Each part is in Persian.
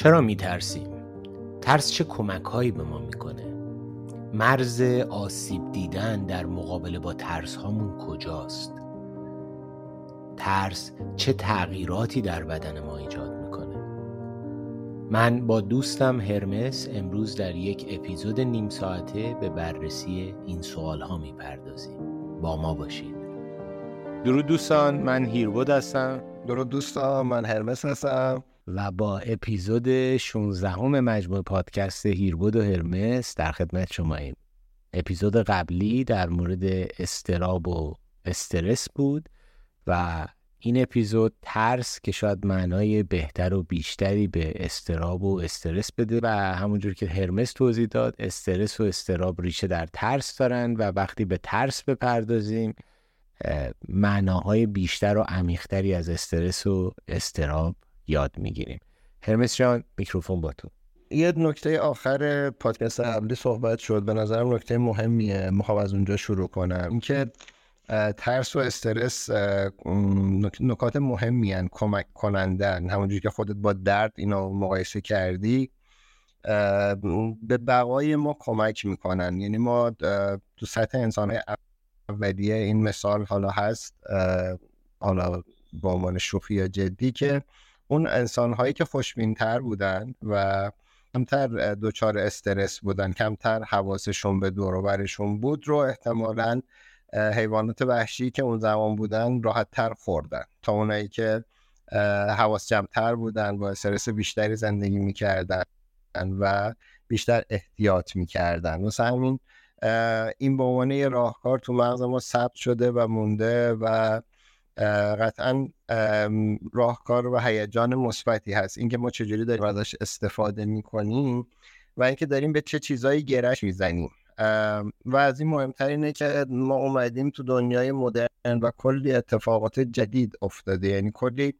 چرا میترسیم؟ ترس چه کمک هایی به ما می‌کنه؟ مرز آسیب دیدن در مقابله با ترس هامون کجاست؟ ترس چه تغییراتی در بدن ما ایجاد می‌کنه؟ من با دوستم هرمس امروز در یک اپیزود نیم ساعته به بررسی این سوال ها می‌پردازیم با ما باشید درود دوستان من هیربود هستم درود دوستان من هرمس هستم و با اپیزود 16 همه مجموع پادکست هیربود و هرمس در خدمت شما ایم اپیزود قبلی در مورد استراب و استرس بود و این اپیزود ترس که شاید معنای بهتر و بیشتری به استراب و استرس بده و همونجور که هرمس توضیح داد استرس و استراب ریشه در ترس دارن و وقتی به ترس بپردازیم معناهای بیشتر و عمیقتری از استرس و استراب یاد می‌گیریم. هرمس جان میکروفون با تو. یه نکته آخر پادکست قبلی صحبت شد. به نظرم نکته مهمیه. می‌خوام از اونجا شروع کنم. اینکه ترس و استرس نکات مهمی هن. کمک کنندن. همونجوری که خودت با درد اینو مقایسه کردی به بقای ما کمک می‌کنن. یعنی ما تو سطح انسان اولیه این مثال حالا هست. حالا با عنوان شوخی یا جدی که اون انسان هایی که خوشبینتر بودن و کمتر دچار استرس بودن کمتر حواسشون به دور بود رو احتمالا حیوانات وحشی که اون زمان بودن راحت تر خوردن. تا اونایی که حواس جمعتر بودن با استرس بیشتری زندگی می‌کردن و بیشتر احتیاط می‌کردن. مثلا این به عنوان یه راهکار تو مغز ما ثبت شده و مونده و قطعا راهکار و هیجان مثبتی هست. اینکه ما چجوری داریم ازش استفاده می‌کنیم و اینکه داریم به چه چیزایی گرش می‌زنیم. و از این مهمتر اینه که ما اومدیم تو دنیای مدرن و کلی اتفاقات جدید افتاده. یعنی کلی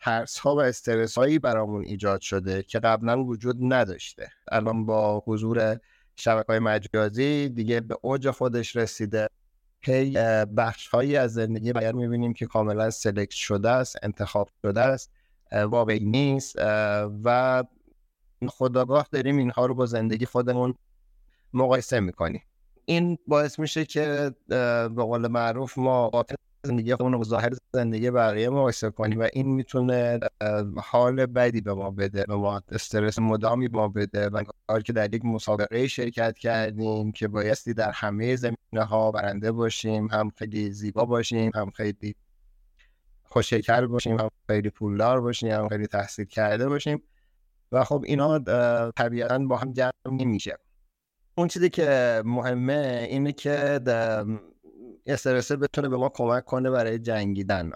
ترس ها و استرس هایی برامون ایجاد شده که قبلا وجود نداشته. الان با حضور شبکه های مجازی دیگه به اوج خودش رسیده. هی بخش هایی از زندگی باید می‌بینیم که کاملا سلکت شده است انتخاب شده است واقعی نیست و خداگاه داریم اینها رو با زندگی خودمون مقایسه می‌کنیم. این باعث میشه که به قول معروف ما زندگی خودمون رو ظاهر زندگی بقیه مقایسه کنیم و این می‌تونه حال بدی به ما بده به ما استرس مدامی با بده و کار که در یک مسابقه شرکت کردیم که بایستی در همه زمینه ها برنده باشیم هم خیلی زیبا باشیم هم خیلی خوشکر باشیم هم خیلی پولدار باشیم هم خیلی تحصیل کرده باشیم و خب اینا طبیعتا با هم جمع نمیشه. اون چیزی که مهمه اینه که استرس بتونه به ما کمک کنه برای جنگیدن.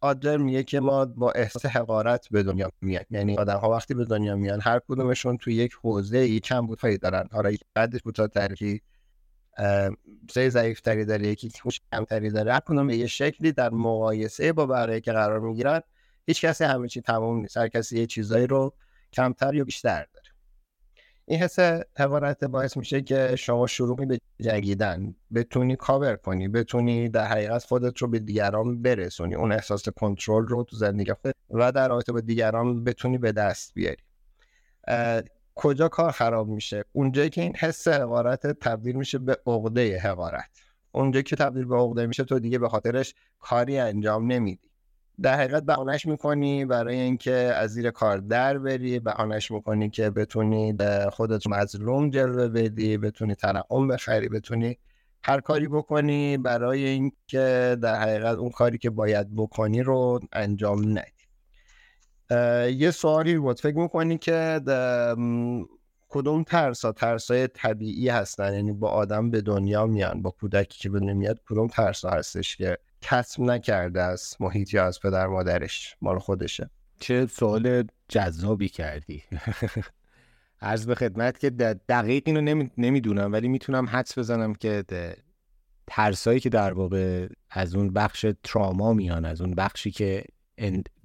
آدر میگه که ما با احساس حقارت به دنیا میاد یعنی آدم ها وقتی به دنیا میان هر کدومشون تو یک حوزه ای کم بودهایی دارن. حالا قدش کوتاه‌تر کی سه ضعیفتری داره یکی خوش کمتری داره. هر کدوم به یه شکلی در مقایسه با بقیه که قرار می‌گیرن هیچ کسی همه چی تموم نیست. هر کسی یه چیزایی رو کمتر یا بیشتر داره. این حس حقارت باعث میشه که شما شروع به جنگیدن بتونی کاور کنی بتونی در حقیقت خودت رو به دیگران برسونی. اون احساس کنترل رو تو زندگی خود و در رابطه با دیگران بتونی به دست بیاری. کجا کار خراب میشه؟ اونجایی که این حس حقارت تبدیل میشه به عقده حقارت اونجایی که تبدیل به عقده میشه تو دیگه به خاطرش کاری انجام نمیدی. در حقیقت بهانش می‌کنی برای اینکه از زیر کار در بری بهانش می‌کنی که بتونی خودت مظلوم جلوه بدی بتونی تنعم بخری بتونی هر کاری بکنی. برای اینکه در حقیقت اون کاری که باید بکنی رو انجام ندی. یه سوالی بود. فکر می‌کنی که کدوم ترس ها ترس های طبیعی هستن؟ یعنی با آدم به دنیا میان با کودکی که به دنیا میاد کدوم ترس ها هستش که کسب نکرده از محیط یا از پدر مادرش مال خودشه. چه سوال جذابی کردی. عرض به خدمت که دقیق اینو نمی‌دونم ولی می‌تونم حدس بزنم که ترسایی که در واقع از اون بخش تراما میان از اون بخشی که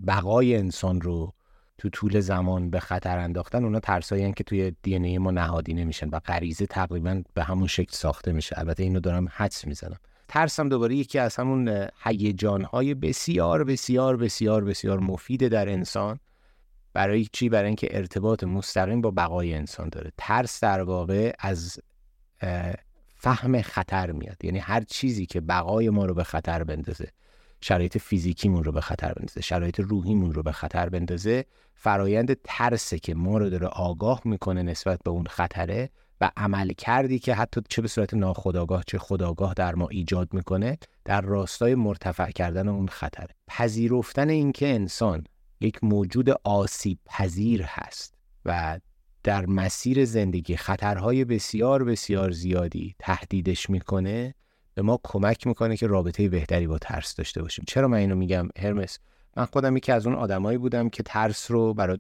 بقای انسان رو تو طول زمان به خطر انداختن اونا ترسایی که توی دی ما نهادی نمیشن و غریزه تقریبا به همون شکل ساخته میشه. البته اینو دارم حدس می‌زنم. ترسم دوباره یکی از همون هیجانهای بسیار بسیار بسیار بسیار مفید در انسان برای چی؟ برای اینکه ارتباط مستقیم با بقای انسان داره. ترس در واقع از فهم خطر میاد. یعنی هر چیزی که بقای ما رو به خطر بندازه شرایط فیزیکیمون رو به خطر بندازه شرایط روحیمون رو به خطر بندازه فرایند ترسه که ما رو داره آگاه می‌کنه نسبت به اون خطره و عمل کردی که حتی چه به صورت ناخودآگاه چه خداگاه در ما ایجاد می‌کنه در راستای مرتفع کردن اون خطره پذیرفتن اینکه انسان یک موجود آسیب پذیر هست و در مسیر زندگی خطرهای بسیار بسیار زیادی تهدیدش می‌کنه به ما کمک می‌کنه که رابطه بهتری با ترس داشته باشیم. چرا من اینو میگم؟ هرمس من خودم یکی از اون آدمایی بودم که ترس رو برای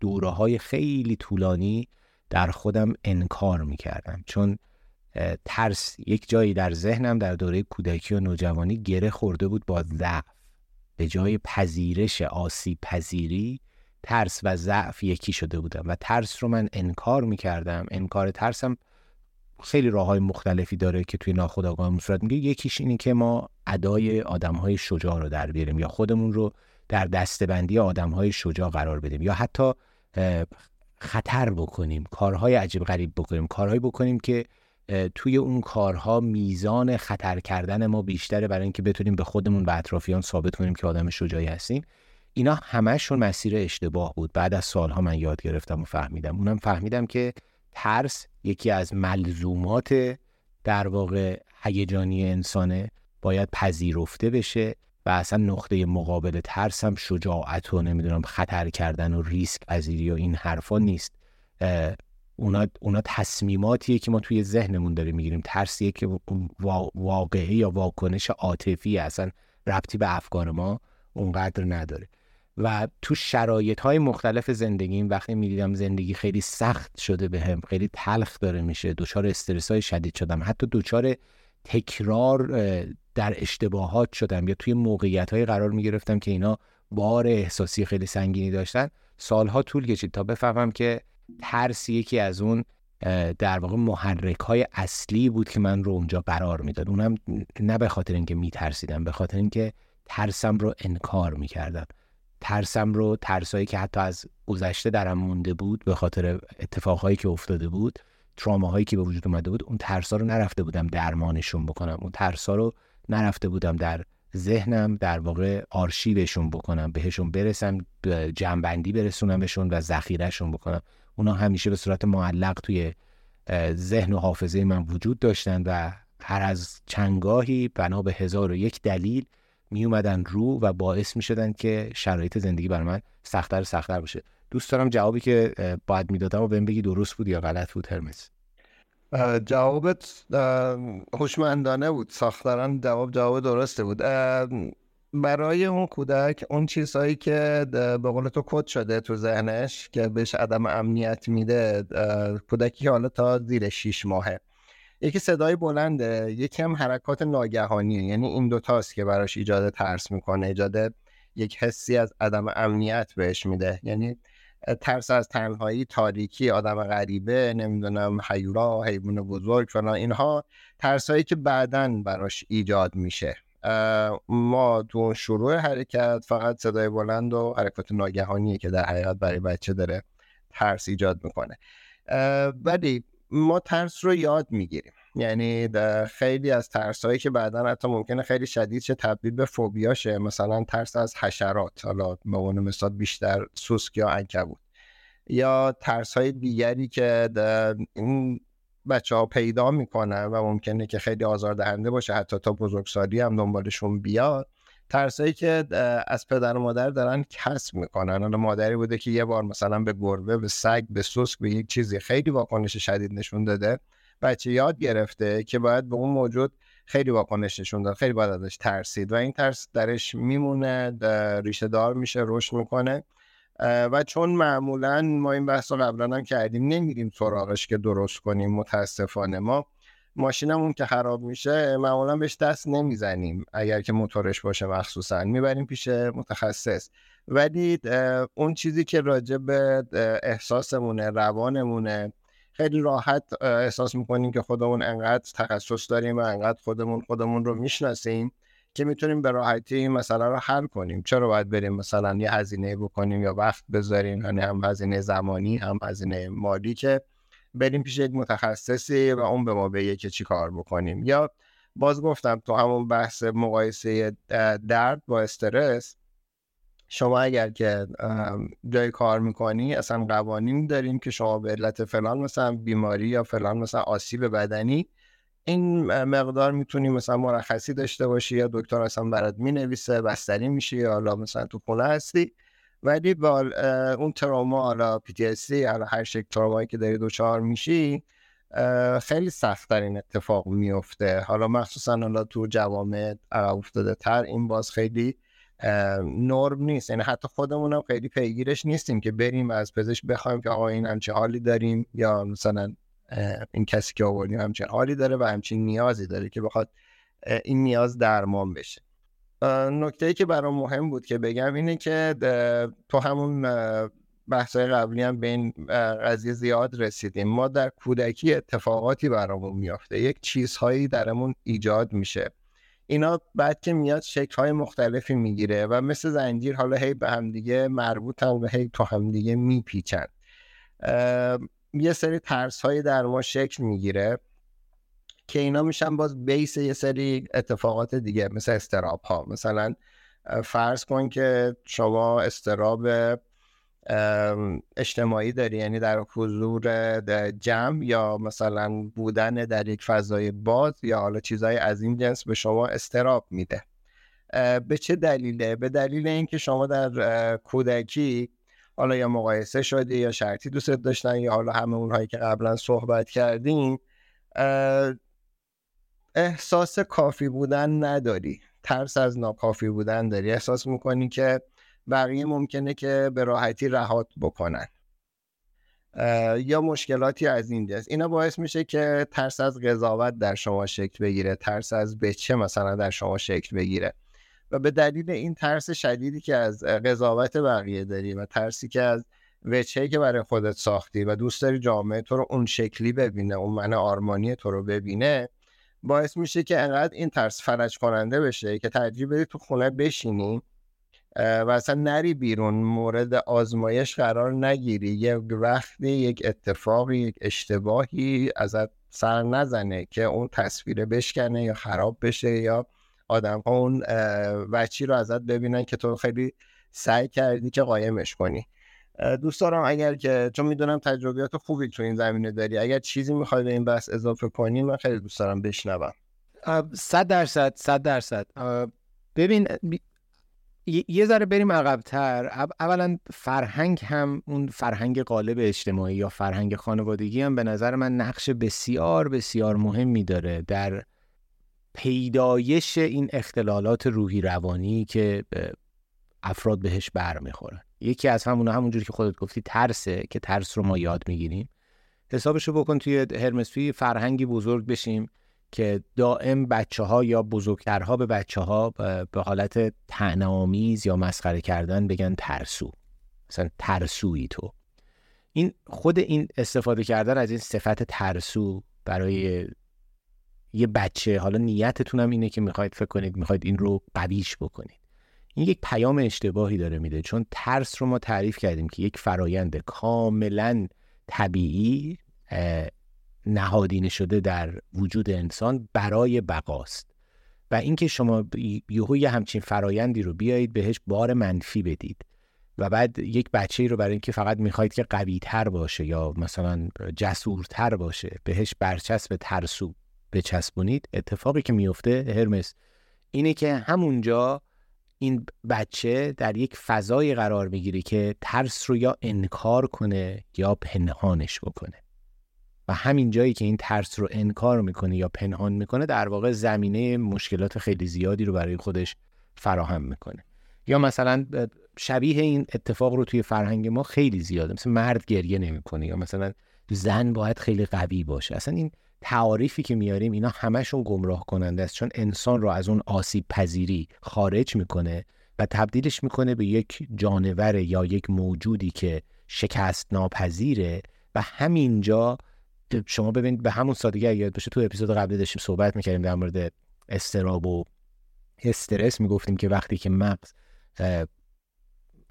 دوره های خیلی طولانی در خودم انکار می‌کردم. چون ترس یک جایی در ذهنم در دوره کودکی و نوجوانی گره خورده بود با ضعف. به جای پذیرش آسیب پذیری ترس و ضعف یکی شده بودم و ترس رو من انکار می‌کردم. انکار ترسم خیلی راه های مختلفی داره که توی ناخودآگاه صورت میگه یکیش اینه که ما ادای آدم های شجاع رو در بیاریم یا خودمون رو در دستبندی آدم های شجاع قرار بدیم یا حتی خطر بکنیم کارهای عجیب غریب بکنیم کارهایی بکنیم که توی اون کارها میزان خطر کردن ما بیشتره برای اینکه بتونیم به خودمون و اطرافیان ثابت کنیم که آدم شجاعی هستیم. اینا همشون مسیر اشتباه بود. بعد از سالها من یاد گرفتم و فهمیدم. اونم فهمیدم که ترس یکی از ملزومات در واقع هیجانی انسانه باید پذیرفته بشه. و اصلا نقطه مقابل ترس هم شجاعت و نمی‌دونم خطر کردن و ریسک پذیری و این حرفا نیست. اونا, اونا تصمیماتیه که ما توی ذهنمون داریم می‌گیریم. ترسیه که واقعی یا واکنش عاطفی اصلا ربطی به افکار ما اونقدر نداره. و تو شرایط های مختلف زندگیم وقتی می‌دیدم زندگی خیلی سخت شده به هم خیلی تلخ داره میشه دچار استرس های شدید شدم حتی دچار تکرار در اشتباهات شدم یا توی موقعیت های قرار می‌گرفتم که اینا بار احساسی خیلی سنگینی داشتن. سالها طول کشید تا بفهمم که ترس یکی از اون در واقع محرک های اصلی بود که من رو اونجا قرار می‌داد. اونم نه به خاطر اینکه میترسیدم به خاطر اینکه ترسم رو انکار می‌کردم. ترسم رو ترسایی که حتی از گذشته درم مونده بود به خاطر اتفاقهایی که افتاده بود تراماهایی که به وجود اومده بود اون ترسا رو نرفته بودم درمانشون بکنم. اون ترسا رو نرفته بودم در ذهنم در واقع آرشیوشون بکنم بهشون برسم جنبندی برسونمشون و ذخیرهشون بکنم. اونا همیشه به صورت معلق توی ذهن و حافظه من وجود داشتن و هر از چنگاهی بنا به هزار و یک دلیل می اومدن رو و باعث می شدن که شرایط زندگی بر من سختتر سختتر بشه دوست دارم جوابی که باید می‌دادم و بهم بگی درست بود یا غلط بود هرمس جوابت خوشمندانه بود. ساختاران جواب جواب درسته بود. برای اون کودک اون چیزهایی که به قول تو کد شده تو ذهنش که بهش عدم امنیت میده کودکی که حالا تا زیر شیش ماهه. یکی صدای بلنده یکی هم حرکات ناگهانیه. یعنی این دوتاست که براش ایجاد ترس می‌کنه. ایجاد یک حسی از عدم امنیت بهش میده. یعنی ترس از تنهایی تاریکی آدم غریبه نمی‌دونم حیورا حیوان بزرگ فلان اینها ترسایی که بعدا براش ایجاد میشه. ما تو شروع حرکت فقط صدای بلند و حرکات ناگهانیه که در حقیقت برای بچه داره ترس ایجاد می‌کنه. ولی ما ترس رو یاد می‌گیریم. یعنی خیلی از ترس هایی که بعدا حتی ممکنه خیلی شدید شه تبدیل به فوبیا شه. مثلا ترس از حشرات حالا به عنوان مثال بیشتر سوسک یا عنکبوت یا ترس های دیگری که این بچه ها پیدا می‌کنن و ممکنه که خیلی آزاردهنده باشه حتی تا بزرگسالی هم دنبالشون بیاد. ترسایی که از پدر و مادر دارن کسب می‌کنن. حالا مادری بوده که یه بار مثلا به گربه به سگ به سوسک به یک چیزی خیلی واکنش شدید نشون داده. بچه یاد گرفته که باید به اون موجود خیلی واکنش نشون داد خیلی باید ازش ترسید و این ترس درش میمونه ریشه دار میشه رشد می‌کنه. و چون معمولا ما این بحث رو قبلا هم کردیم نمیریم سراغش که درست کنیم متاسفانه. ما ماشینمون که خراب میشه معمولا بهش دست نمی‌زنیم. اگر که موتورش باشه مخصوصا می‌بریم پیش متخصص. ولی اون چیزی که راجع به احساسمونه روانمونه خیلی راحت احساس می‌کنیم که خودمون انقدر تخصص داریم و انقدر خودمون خودمون رو می‌شناسیم که می‌تونیم به راحتی مثلا رو حل کنیم. چرا باید بریم مثلا یه هزینه بکنیم یا وقت بذاریم؟ یعنی هم هزینه زمانی هم هزینه مالی که بریم پیش یک متخصصی و اون به ما بگه که چی کار بکنیم. یا باز گفتم تو همون بحث مقایسه درد با استرس شما اگر که جای کار می‌کنی اصلا قوانین داریم که شما به علت فلان مثلا بیماری یا فلان مثلا آسیب بدنی این مقدار می‌تونی مثلا مرخصی داشته باشی یا دکتر اصلا برات می‌نویسه بستری میشی یا حالا مثلا تو خونه هستی. ولی با اون تروما حالا پی حالا هر شکل ترومایی که داری دوچار میشی خیلی سخت این اتفاق میفته حالا مخصوصا حالا تو جوامع افتاده تر این باز خیلی نرم نیست. یعنی حتی خودمون هم خیلی پیگیرش نیستیم که بریم از پزشک بخوایم که آقا این همچه حالی داریم یا مثلا این کسی که آوردیم همچین حالی داره و همچین نیازی داره که بخواد این نیاز درمان بشه. نکته ای که برام مهم بود که بگم اینه که تو همون بحث قبلی هم به این قضیه زیاد رسیدیم. ما در کودکی اتفاقاتی برامون میافته. یک چیزهایی درمون ایجاد میشه. اینا بعد که میاد های مختلفی می‌گیره و مثل زنجیر حالا هی به همدیگه مربوطن و هی تو همدیگه میپیچن. یه سری ترس های در ما شکل می‌گیره که اینا میشن باز بیس یه سری اتفاقات دیگه مثل استراب ها مثلا فرض کن که شما استراب اجتماعی داری؟ یعنی در حضور جمع یا مثلا بودن در یک فضای باز یا حالا چیزهای از این جنس به شما استراب میده؟ به چه دلیله؟ به دلیل اینکه شما در کودکی حالا یا مقایسه شده یا شرطی دوست داشتن یا حالا همه اونهایی که قبلا صحبت کردیم احساس کافی بودن نداری. ترس از ناکافی بودن داری. احساس می‌کنی که بقیه ممکنه که به راحتی رهات بکنن. یا مشکلاتی از این جنس. اینا باعث میشه که ترس از قضاوت در شما شکل بگیره ترس از بچه مثلا در شما شکل بگیره. و به دلیل این ترس شدیدی که از قضاوت بقیه داری و ترسی که از وچهی که برای خودت ساختی و دوست داری جامعه تو رو اون شکلی ببینه اون من آرمانی تو رو ببینه باعث میشه که انقدر این ترس فرج کننده بشه که ترجیح بدی تو خونه بشینی و اصلا نری بیرون مورد آزمایش قرار نگیری. یک وقتی یک اتفاقی یک اشتباهی ازت سر نزنه که اون تصویر بشکنه یا خراب بشه یا آدم ها اون وچی رو ازت ببینن که تو خیلی سعی کردی که قایمش کنی. دوست دارم اگر که چون می‌دونم تجربیات خوبی تو این زمینه داری اگر چیزی می‌خوای به این بحث اضافه کنی من خیلی دوست دارم بشنوم. صد درصد صد درصد. ببین یه ذره بریم عقبتر. اولا فرهنگ هم اون فرهنگ قالب اجتماعی یا فرهنگ خانوادگی هم به نظر من نقش بسیار بسیار مهمی داره در پیدایش این اختلالات روحی روانی که افراد بهش برمیخورن یکی از همون همونجوری که خودت گفتی ترسه که ترس رو ما یاد می‌گیریم. حسابشو بکن توی هرمسفی فرهنگی بزرگ بشیم. که دائم بچه ها یا بزرگترها به بچه ها به حالت تعنامیز یا مسخره کردن بگن ترسو. مثلا ترسویی تو. این خود این استفاده کردن از این صفت ترسو برای یه بچه حالا نیتتون هم اینه که می‌خواید فکر کنید می‌خواید این رو قویش بکنید. این یک پیام اشتباهی داره میده. چون ترس رو ما تعریف کردیم که یک فرایند کاملا طبیعی نهادینه شده در وجود انسان برای بقاست و اینکه شما یهو یه همچین فرایندی رو بیایید بهش بار منفی بدید. و بعد یک بچه رو برای اینکه فقط می‌خواید که قوی تر باشه یا مثلا جسورتر باشه بهش برچسب ترسو بچسبونید اتفاقی که میفته هرمس اینه که همونجا این بچه در یک فضای قرار می‌گیره که ترس رو یا انکار کنه یا پنهانش بکنه. همین جایی که این ترس رو انکار می‌کنه یا پنهان می‌کنه در واقع زمینه مشکلات خیلی زیادی رو برای خودش فراهم می‌کنه. یا مثلا شبیه این اتفاق رو توی فرهنگ ما خیلی زیاده. مثل مرد گریه نمی‌کنه یا مثلا زن باید خیلی قوی باشه. اصلا این تعاریفی که میاریم اینا همشون گمراه کننده است. چون انسان رو از اون آسیب پذیری خارج می‌کنه و تبدیلش می‌کنه به یک جانور یا یک موجودی که شکست ناپذیره و همینجا شما ببینید به همون سادگی اگر باشه تو اپیزود قبلی داشتیم صحبت می‌کردیم در مورد استراب و استرس. می‌گفتیم که وقتی که مغز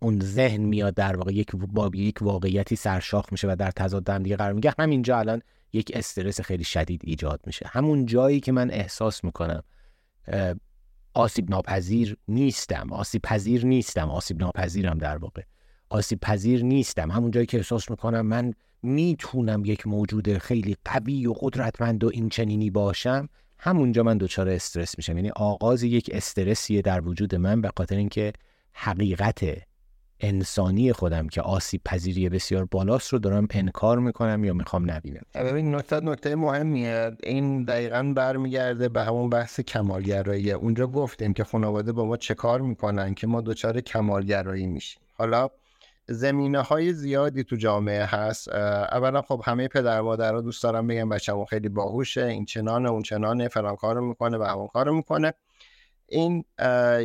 اون ذهن میاد در واقع یک با یک واقعیتی سرشاخ میشه و در تضاد هم دیگه قرار میگه همینجا الان یک استرس خیلی شدید ایجاد میشه. همون جایی که من احساس می‌کنم آسیب ناپذیر نیستم. آسیب پذیر نیستم. آسیب ناپذیرم در واقع. آسیب پذیر نیستم. همون جایی که احساس می‌کنم من می‌تونم یک موجود خیلی قوی و قدرتمند و این چنینی باشم همونجا من دچار استرس میشم. یعنی آغاز یک استرسیه در وجود من به خاطر اینکه حقیقت انسانی خودم که آسیب پذیری بسیار بالاست رو دارم انکار می‌کنم یا می‌خوام نبینم. ببین نکته نکته مهمیه. این دقیقا برمیگرده به همون بحث کمالگرایی. اونجا گفتیم که خانواده با ما چه کار می‌کنن که ما دچار کمالگرایی میشیم. حالا زمینه های زیادی تو جامعه هست. اولا خب همه پدر مادرها دوست دارم بگم بچه‌مون خیلی باهوشه این چنانه اون چنانه فلان کارو می‌کنه و همون کارو می‌کنه. این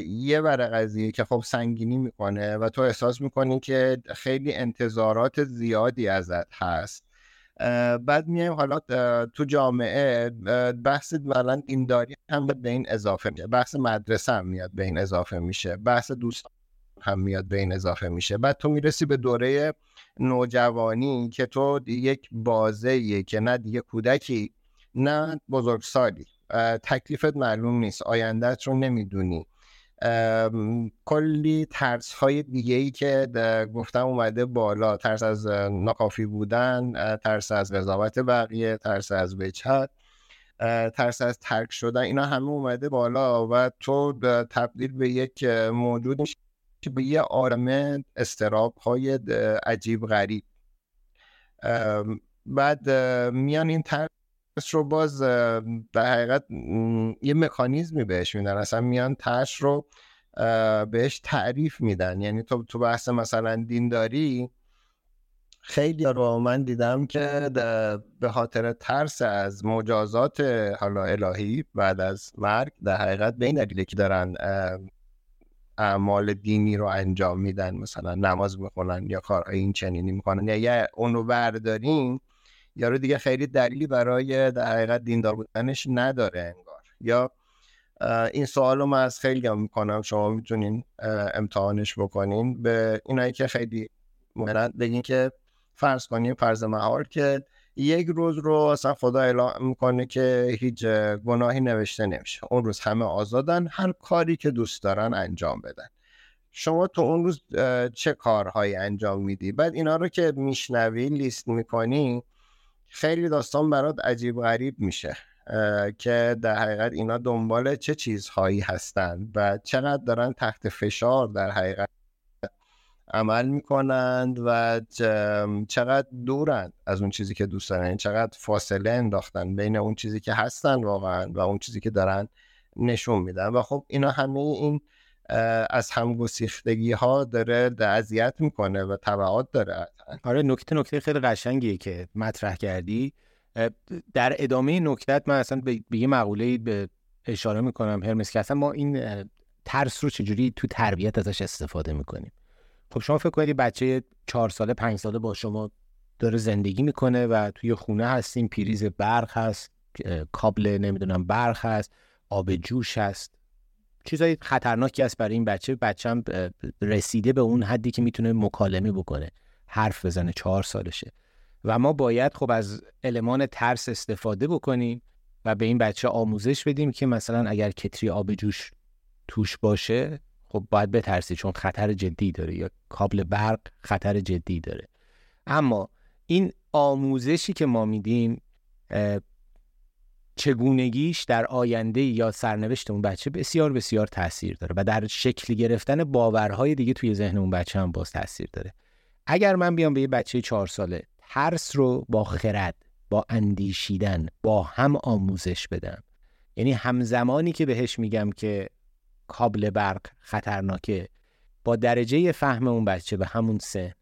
یه بر قضیه که خب سنگینی می‌کنه و تو احساس می‌کنی که خیلی انتظارات زیادی ازت هست. بعد میایم حالا تو جامعه بحث مثلا داری هم به این اضافه میشه بحث مدرسه هم میاد به این اضافه میشه بحث دوست هم میاد به این اضافه میشه. بعد تو می‌رسی به دوره نوجوانی که تو یک بازه که نه دیگه کودکی نه بزرگسالی. تکلیفت معلوم نیست. آیندهت رو نمی‌دونی. کلی ترس های دیگه ای که گفتم اومده بالا. ترس از ناکافی بودن ترس از قضاوت بقیه ترس از بچت ترس از ترک شدن. اینا همه اومده بالا و تو تبدیل به یک موجود که به یه آرمه استراب های عجیب غریب. بعد میان این ترس رو باز در حقیقت یه مکانیزمی بهش میدن. اصلا میان ترس رو بهش تعریف میدن. یعنی تو تو بحث مثلا دینداری خیلی رو من دیدم که به خاطر ترس از مجازات حالا الهی بعد از مرگ در حقیقت به این دلیله که دارن اعمال دینی رو انجام میدن مثلا نماز می‌خونن یا کارهای این چنینی می‌کنن. یا یا اونو برداریم یارو دیگه خیلی دلیلی برای در حقیقت دیندار بودنش نداره انگار. یا این سوال رو من از خیلی هم می‌کنم شما می‌تونین امتحانش بکنین. به اینایی که خیلی مهمن بگین که فرض کنیم فرض محال که یک روز رو اصلا خدا اعلام می‌کنه که هیچ گناهی نوشته نمیشه. اون روز همه آزادن هر کاری که دوست دارن انجام بدن. شما تو اون روز چه کارهایی انجام میدی؟ بعد اینا رو که میشنوی لیست می‌کنی خیلی داستان برات عجیب غریب میشه. که در حقیقت اینا دنبال چه چیزهایی هستند و چقدر دارن تحت فشار در حقیقت عمل می‌کنند و چقدر دورند از اون چیزی که دوست دارن. یعنی چقدر فاصله انداختن بین اون چیزی که هستن واقعا و اون چیزی که دارن نشون میدن. و خب اینا همه این از همگسیختگی ها داره اذیت می‌کنه و تبعات داره. آره نکته نکته خیلی قشنگیه که مطرح کردی. در ادامه نکتت من اصلا به یه مقوله به اشاره می‌کنم هرمس که اصلا ما این ترس رو چجوری تو تربیت ازش استفاده می‌کنیم. خب شما فکر کنید بچه چهار ساله پنج ساله با شما داره زندگی می‌کنه و توی خونه هستیم پریز برق هست کابل نمی‌دونم برق هست آب جوش هست. چیزای خطرناکی است برای این بچه. بچم رسیده به اون حدی که می‌تونه مکالمه بکنه. حرف بزنه چهار سالشه. و ما باید خب از المان ترس استفاده بکنیم و به این بچه آموزش بدیم که مثلا اگر کتری آب جوش توش باشه خب باید بترسی چون خطر جدی داره یا کابل برق خطر جدی داره. اما این آموزشی که ما میدیم چگونگیش در آینده یا سرنوشت اون بچه بسیار بسیار تاثیر داره و در شکل گرفتن باورهای دیگه توی ذهن اون بچه هم باز تاثیر داره. اگر من بیام به یه بچه چهار ساله ترس رو با خرد با اندیشیدن با هم آموزش بدم. یعنی همزمانی که بهش میگم که کابل برق خطرناکه. با درجه فهم اون بچه به همون سه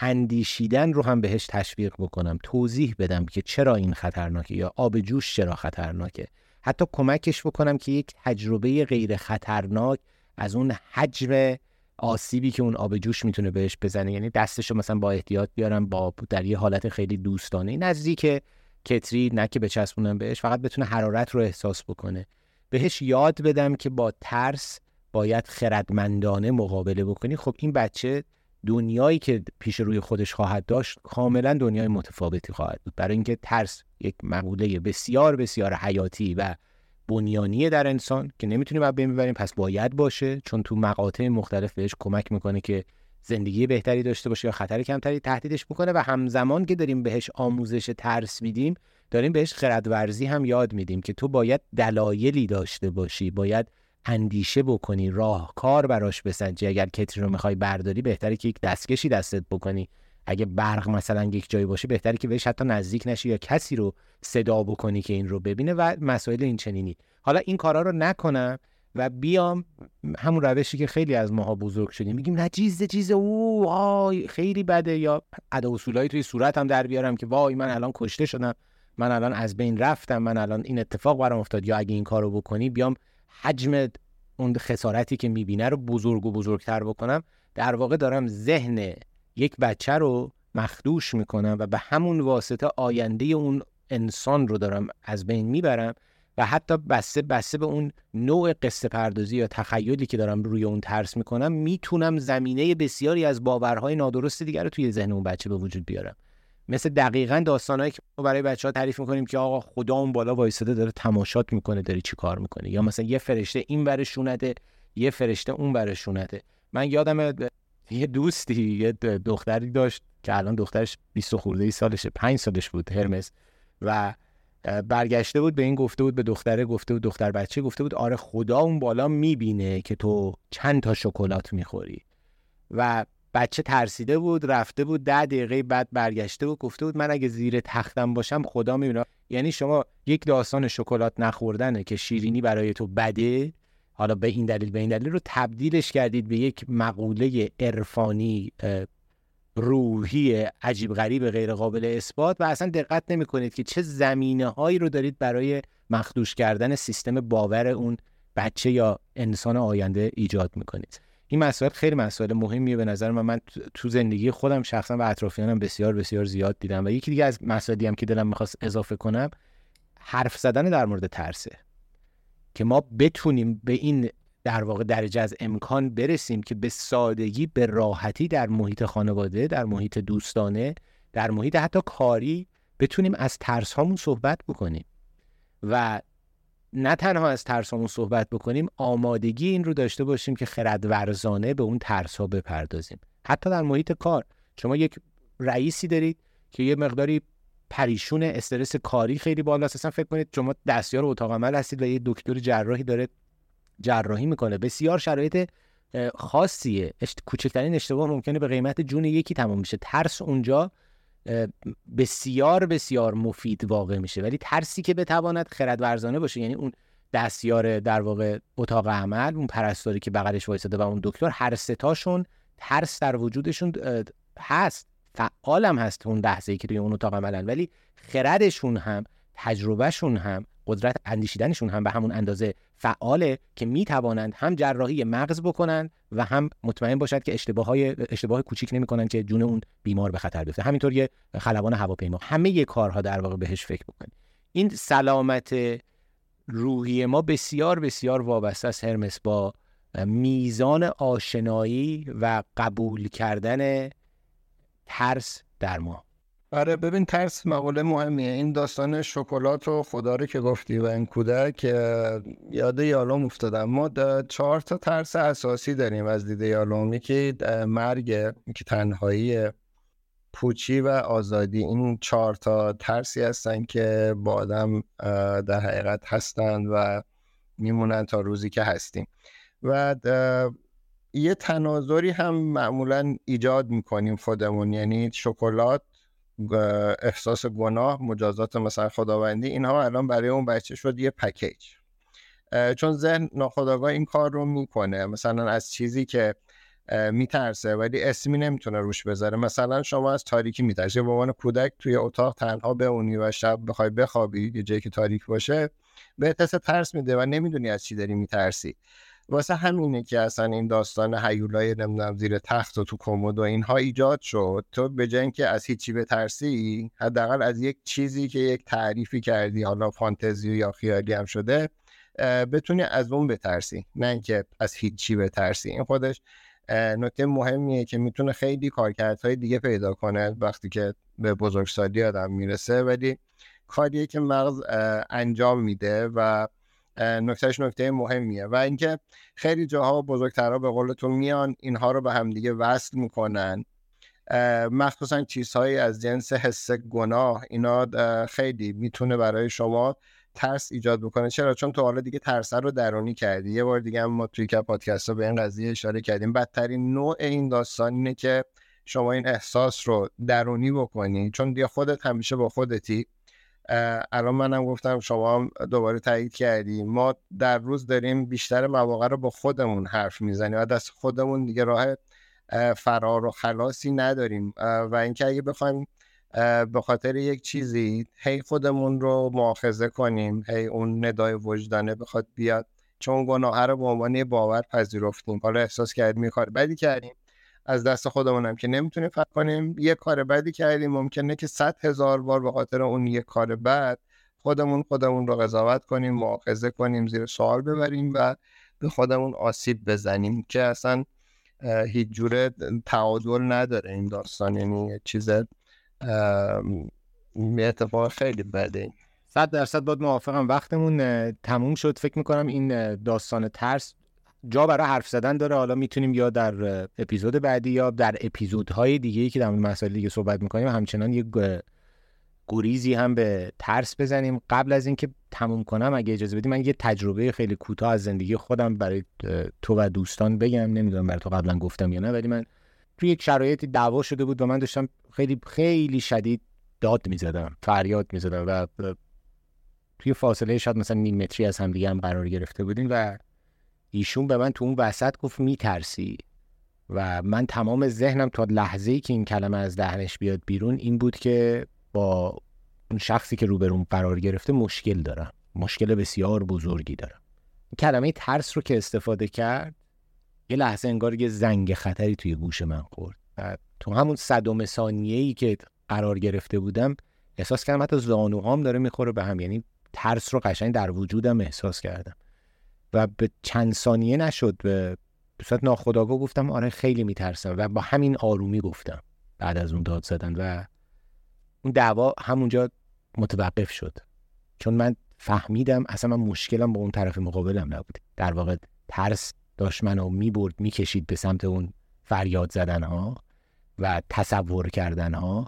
اندیشیدن رو هم بهش تشویق بکنم. توضیح بدم که چرا این خطرناکه یا آب جوش چرا خطرناکه. حتی کمکش بکنم که یک تجربه غیر خطرناک از اون حجم آسیبی که اون آب جوش می‌تونه بهش بزنه. یعنی دستشو مثلا با احتیاط بیارم با در یه حالت خیلی دوستانه. نزدیک کتری نه که بچسبونم بهش فقط بتونه حرارت رو احساس بکنه. بهش یاد بدم که با ترس باید خردمندانه مقابله بکنی. خب این بچه دنیایی که پیش روی خودش خواهد داشت کاملا دنیای متفاوتی خواهد بود. برای اینکه ترس یک مقوله بسیار بسیار حیاتی و بنیانیه در انسان که نمی‌تونیم از بین ببریم پس باید باشه. چون تو مقاطع مختلف بهش کمک می‌کنه که زندگی بهتری داشته باشه یا خطر کمتری تهدیدش می‌کنه و همزمان که داریم بهش آموزش ترس میدیم داریم بهش خردورزی هم یاد میدیم که تو باید دلایلی داشته باشی باید اندیشه بکنی راه کار براش بسنجی. اگر کتری رو می‌خوای برداری بهتره که یک دستکشی دستت بکنی. اگه برق مثلا یک جایی باشه بهتره که بهش حتی نزدیک نشی یا کسی رو صدا بکنی که این رو ببینه و مسائل این چنینی. حالا این کارا رو نکنم و بیام همون روشی که خیلی از ماها بزرگ شدیم. میگیم نه چیز چیز او آی خیلی بده. یا ادا اصولایی توی صورت هم در بیارم که وای من الان کشته شدم. من الان از بین رفتم من الان این اتفاق برام افتاد. یا اگه این کارو بکنی بیام حجم اون خسارتی که می‌بینه رو بزرگ و بزرگتر بکنم. در واقع دارم ذهن یک بچه رو مخدوش می‌کنم و به همون واسطه آینده اون انسان رو دارم از بین می‌برم و حتی بسته بسته به اون نوع قصه پردازی یا تخیلی که دارم روی اون ترس می‌کنم می‌تونم زمینه بسیاری از باورهای نادرست دیگر رو توی ذهن اون بچه به وجود بیارم. مثل دقیقا داستانهایی که برای بچه ها تعریف می‌کنیم که آقا خدا اون بالا وایساده داره تماشات می‌کنه داری چی کار می‌کنه. یا مثلا یه فرشته این برشونده یه فرشته اون برشونده من یادم یه دوستی یه دختری داشت که الان دخترش 20 خورده ای سالشه 5 سالش بود هرمس و برگشته بود به این گفته بود به دختره گفته بود دختر بچه گفته بود آره خدا اون بالا می‌بینه که تو چند تا شکلات می‌خوری. و بچه ترسیده بود رفته بود ده دقیقه بعد برگشته بود گفته بود من اگه زیر تختم باشم خدا می‌بینه. یعنی شما یک داستان شکلات نخوردنه که شیرینی برای تو بده. حالا به این دلیل به این دلیل رو تبدیلش کردید به یک مقوله عرفانی روحی عجیب غریب غیر قابل اثبات و اصلا دقت نمی کنید که چه زمینه هایی رو دارید برای مخدوش کردن سیستم باور اون بچه یا انسان آینده ایجاد می‌کنید. این مسائل خیلی مسائل مهمیه به نظر من. من تو زندگی خودم شخصا و اطرافیانم بسیار بسیار زیاد دیدم و یکی دیگه از مسائلی هم که دلم می‌خواست اضافه کنم حرف زدن در مورد ترسه. که ما بتونیم به این در واقع درجه از امکان برسیم که به سادگی به راحتی در محیط خانواده در محیط دوستانه در محیط حتی کاری بتونیم از ترس هامون صحبت بکنیم. و نه تنها از ترسامون صحبت بکنیم آمادگی این رو داشته باشیم که خردورزانه به اون ترس ها بپردازیم. حتی در محیط کار. شما یک رئیسی دارید که یه مقداری پریشون استرس کاری خیلی بالاست. اصلا فکر کنید شما دستیار اتاق عمل هستید و یه دکتر جراحی داره جراحی می‌کنه. بسیار شرایط خاصیه. کوچکترین اشتباه ممکنه به قیمت جون یکی تمام میشه ترس اونجا بسیار بسیار مفید واقع میشه. ولی ترسی که بتواند خردورزانه باشه یعنی اون دستیار در واقع اتاق عمل اون پرستاری که بغلش وایساده و اون دکتر هر ستاشون ترس در وجودشون هست. فعالم هست اون لحظه ای که توی اون اتاق عملن. ولی خردشون هم تجربهشون هم قدرت اندیشیدنشون هم به همون اندازه فعاله که می‌توانند هم جراحی مغز بکنند و هم مطمئن باشد که اشتباه های اشتباه کوچیک نمی‌کنن که جون اون بیمار به خطر بیفته. همینطور یه خلبان هواپیما. همه یه کارها در واقع بهش فکر بکنید. این سلامت روحی ما بسیار بسیار وابسته است هرمس با میزان آشنایی و قبول کردن ترس در ما. آره ببین ترس مقوله مهمیه. این داستان شکلات و خدا رو که گفتی و این کودک یاد یالوم افتادم ما چهار تا ترس اساسی داریم از دید یالوم. یکی مرگ یکی تنهایی پوچی و آزادی. این چهار تا ترسی هستن که با آدم در حقیقت هستن و میمونن تا روزی که هستیم. و یه تناظری هم معمولا ایجاد می‌کنیم خودمون. یعنی شکلات احساس گناه مجازات مثلا خداوندی اینها الان برای اون بچه شد یه پکیج. چون ذهن ناخداگاه این کار رو می‌کنه. مثلا از چیزی که میترسه ولی اسمی نمی‌تونه روش بذاره. مثلا شما از تاریکی میترسی. به عنوان کودک توی اتاق تنها بمونی و شب بخوای بخوابی یه جایی که تاریک باشه به ترس میده و نمی‌دونی از چی داری میترسی. واسه همینه که اصلا این داستان هیولای نمی‌دونم زیر تخت و تو کمد و اینها ایجاد شد. تو به جای اینکه از هیچی بترسی حداقل از یک چیزی که یک تعریفی کردی حالا فانتزی یا خیالی هم شده بتونی از اون بترسی. نه اینکه از هیچی بترسی. این خودش نکته مهمیه که می‌تونه خیلی کارکردهای دیگه پیدا کنه وقتی که به بزرگسالی آدم می‌رسه. ولی کاریه که مغز انجام میده و نکتهش نکته مهمیه. و اینکه خیلی جاها بزرگترها به قولتون میان اینها رو به همدیگه وصل می‌کنن. مخصوصا چیزهایی از جنس حس گناه اینا خیلی می‌تونه برای شما ترس ایجاد بکنه. چرا؟ چون تو حالا دیگه ترس رو درونی کردی. یه بار دیگه ما توی که پادکست رو به این قضیه اشاره کردیم. بدترین نوع این داستان اینه که شما این احساس رو درونی بکنی. چون دیگه خودت همیشه با خودتی. الان منم گفتم شما هم دوباره تایید کردی. ما در روز داریم بیشتر مواقع رو با خودمون حرف می‌زنیم و دست خودمون دیگه راه فرار و خلاصی نداریم. و اینکه اگه بخوایم به خاطر یک چیزی هی خودمون رو مؤاخذه کنیم هی اون ندای وجدانه بخواد بیاد چون گناه رو به عنوان باور پذیرفتیم حالا احساس کردیم کار بدی کردیم. از دست خودمونم که نمی‌تونیم فکر کنیم یه کار بدی کردیم. ممکنه که صد هزار بار به خاطر اون یه کار بد خودمون خودمون رو قضاوت کنیم مؤاخذه کنیم زیر سوال ببریم و به خودمون آسیب بزنیم که اصلا هیچ جوره تعادل نداره این داستان. یعنی چیز اتفاق خیلی بده. صد درصد باید موافقم. وقتمون تموم شد. فکر می‌کنم این داستان ترس جا برای حرف زدن داره. حالا می‌تونیم یا در اپیزود بعدی یا در اپیزودهای دیگه ای که در مسائل دیگه صحبت می‌کنیم همچنان یک گریزی هم به ترس بزنیم. قبل از اینکه تموم کنم اگه اجازه بدی من یه تجربه خیلی کوتاه از زندگی خودم برای تو و دوستان بگم. نمی‌دونم برای تو قبلا گفتم یا نه ولی من توی یک شرایطی دعوا شده بود و من داشتم خیلی خیلی شدید داد می‌زدم فریاد می‌زدم و توی فاصله شاید مثلا نیم متری از هم دیگه هم قرار گرفته بودیم و ایشون به من تو اون وسط گفت میترسی. و من تمام ذهنم تا لحظه ای که این کلمه از دهنش بیاد بیرون این بود که با اون شخصی که روبروم قرار گرفته مشکل دارم. مشکل بسیار بزرگی دارم. این کلمه ترس رو که استفاده کرد یه لحظه انگار یه زنگ خطری توی گوش من خورد. تو همون صدم ثانیه ای که قرار گرفته بودم احساس کردم حتی زانوهام داره می‌خوره به هم. یعنی ترس رو قشنگ در وجودم احساس کردم. و به چند ثانیه نشد به صورت ناخداگاه گفتم آره خیلی میترسم و با همین آرومی گفتم بعد از اون داد زدن و اون دعوا همونجا متوقف شد. چون من فهمیدم اصلا من مشکلم با اون طرف مقابلم نبود. در واقع ترس داشت منو می‌برد می‌کشید به سمت اون فریاد زدن ها و تصور کردن ها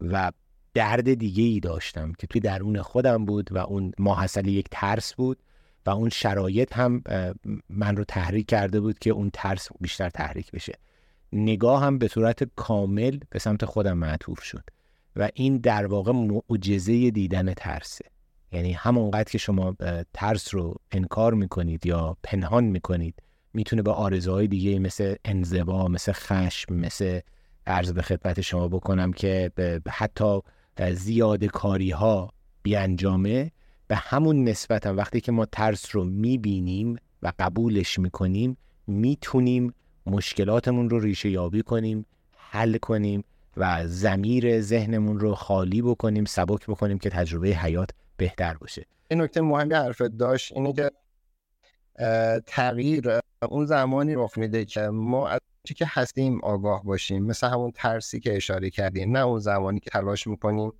و درد دیگه ای داشتم که توی درون خودم بود و اون ماحصل یک ترس بود. و اون شرایط هم من رو تحریک کرده بود که اون ترس بیشتر تحریک بشه. نگاه هم به صورت کامل به سمت خودم معطوف شد و این در واقع معجزه دیدن ترسه. یعنی همونقدر که شما ترس رو انکار می‌کنید یا پنهان می‌کنید می‌تونه به آرزوهای دیگه مثل انزوا مثل خشم مثل عرض به خدمت شما بکنم که حتی زیاد کاری ها بیانجامه. به همون نسبت هم وقتی که ما ترس رو می‌بینیم و قبولش می‌کنیم می‌تونیم مشکلاتمون رو ریشه یابی کنیم حل کنیم و زمیر ذهنمون رو خالی بکنیم سبک بکنیم که تجربه حیات بهتر باشه. این نکته مهمی حرفت داشت اینه که تغییر اون زمانی رخ میده که ما از چی که هستیم آگاه باشیم. مثل همون ترسی که اشاره کردیم نه اون زمانی که تلاش می‌کنیم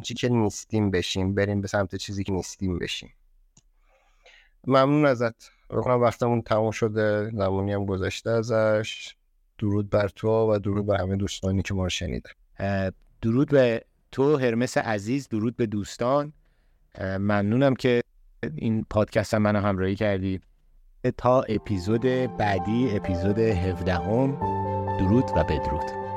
چی که نیستیم بشیم بریم به سمت چیزی که نیستیم بشیم ممنون ازت بکنم وقتمون تمام شده زمانی هم گذشته ازش درود بر تو و درود به همه دوستانی که ما رو شنیدن درود به تو هرمس عزیز درود به دوستان ممنونم که این پادکست هم منو همراهی کردی تا اپیزود بعدی اپیزود 17 هم درود و بدرود